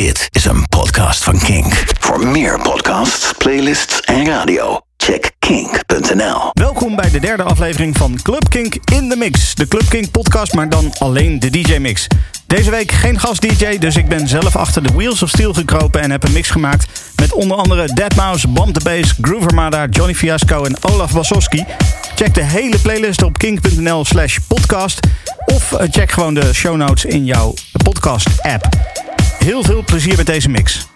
Dit is een podcast van Kink. Voor meer podcasts, playlists en radio, check kink.nl. Welkom bij de derde aflevering van Club Kink in de Mix. De Club Kink podcast, maar dan alleen de DJ-mix. Deze week geen gast-DJ, dus ik ben zelf achter de Wheels of Steel gekropen... en heb een mix gemaakt met onder andere Deadmau5, Bomb the Bass... Groove Armada, Johnny Fiasco en Olaf Wasowski. Check de hele playlist op kink.nl slash podcast... of eh, check gewoon de show notes in jouw podcast-app. Heel veel plezier met deze mix.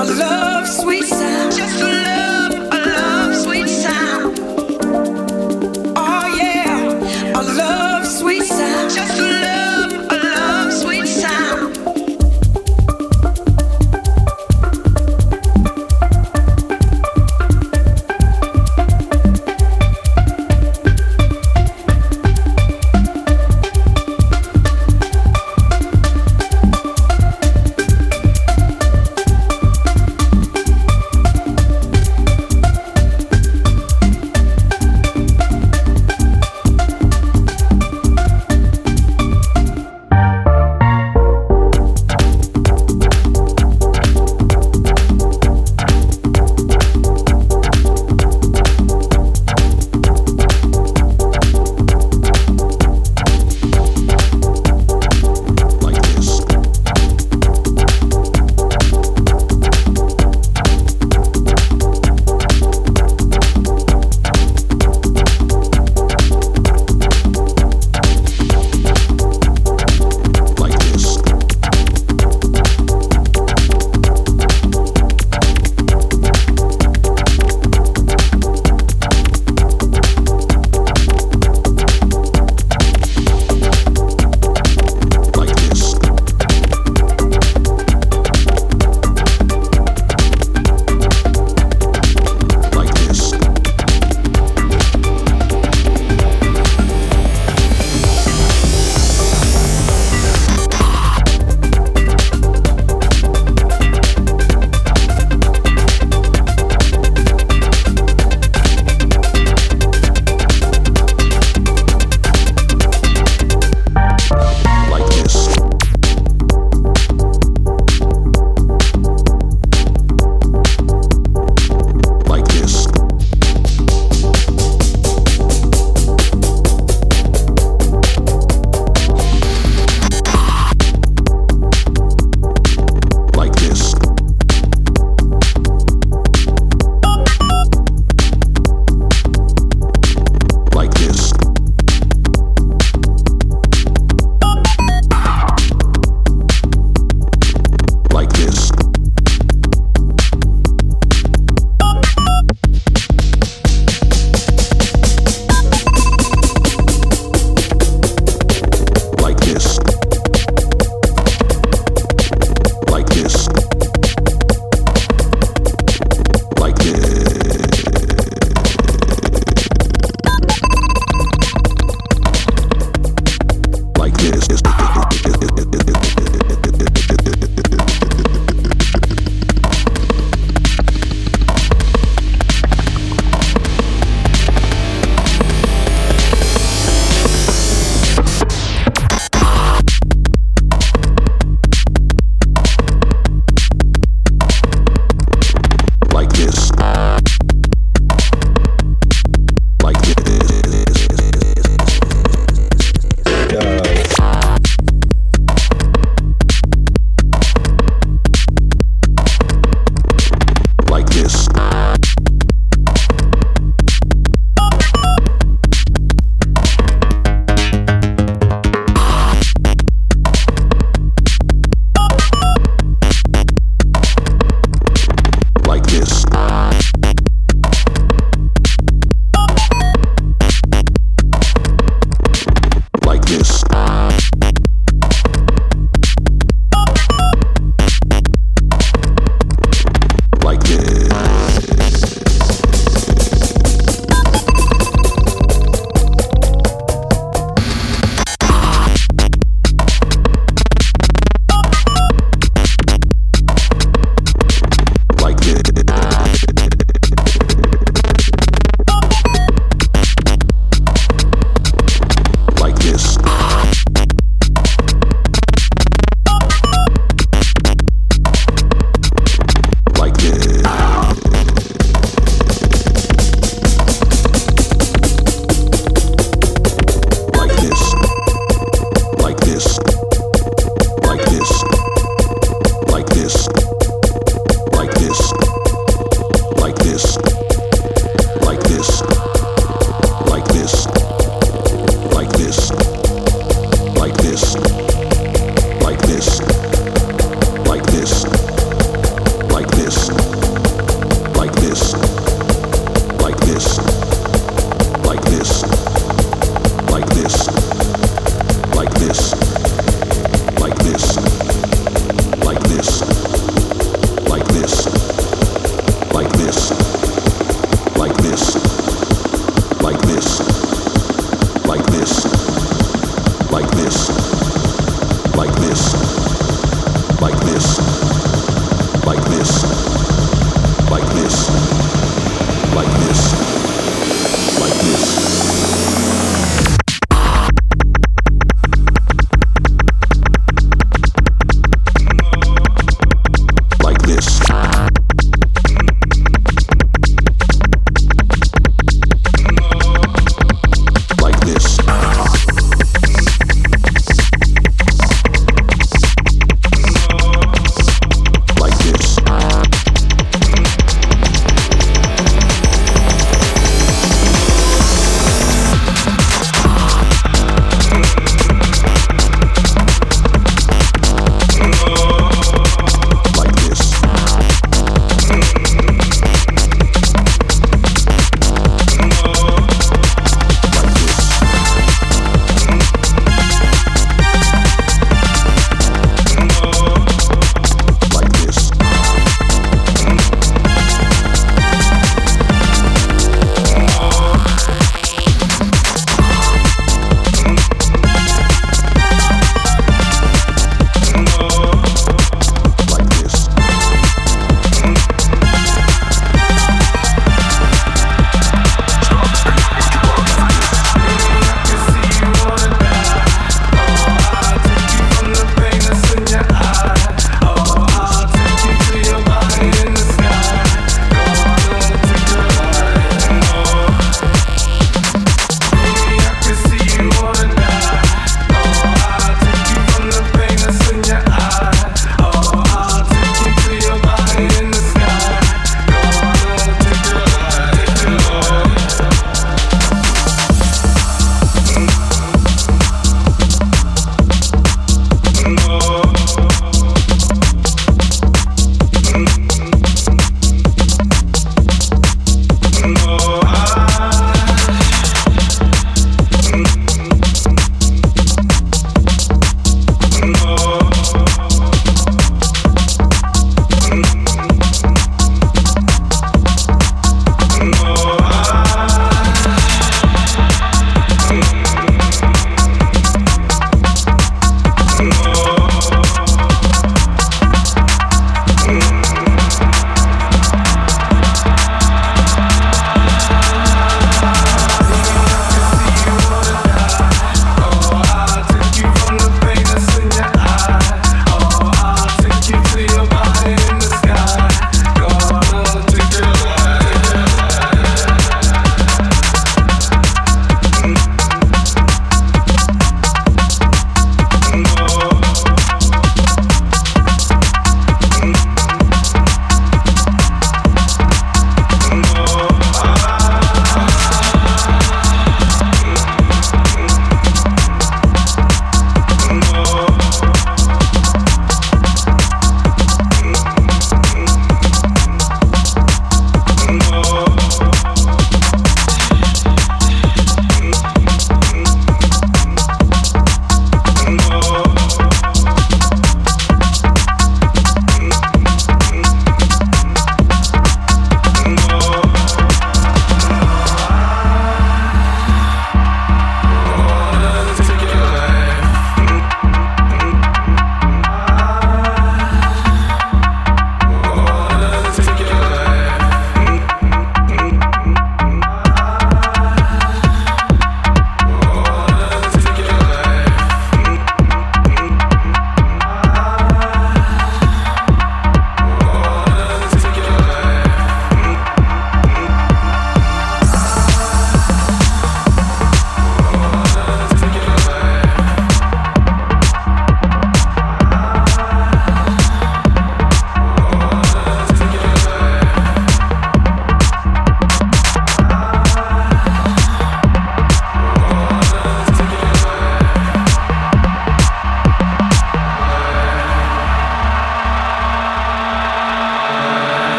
I love.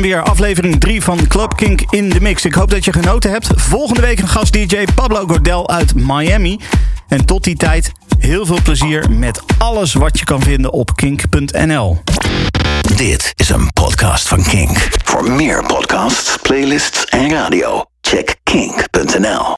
Weer. Aflevering 3 van Club Kink in de Mix. Ik hoop dat je genoten hebt. Volgende week een gast DJ Pablo Gordel uit Miami. En tot die tijd heel veel plezier met alles wat je kan vinden op kink.nl. Dit is een podcast van Kink. Voor meer podcasts, playlists en radio, check kink.nl.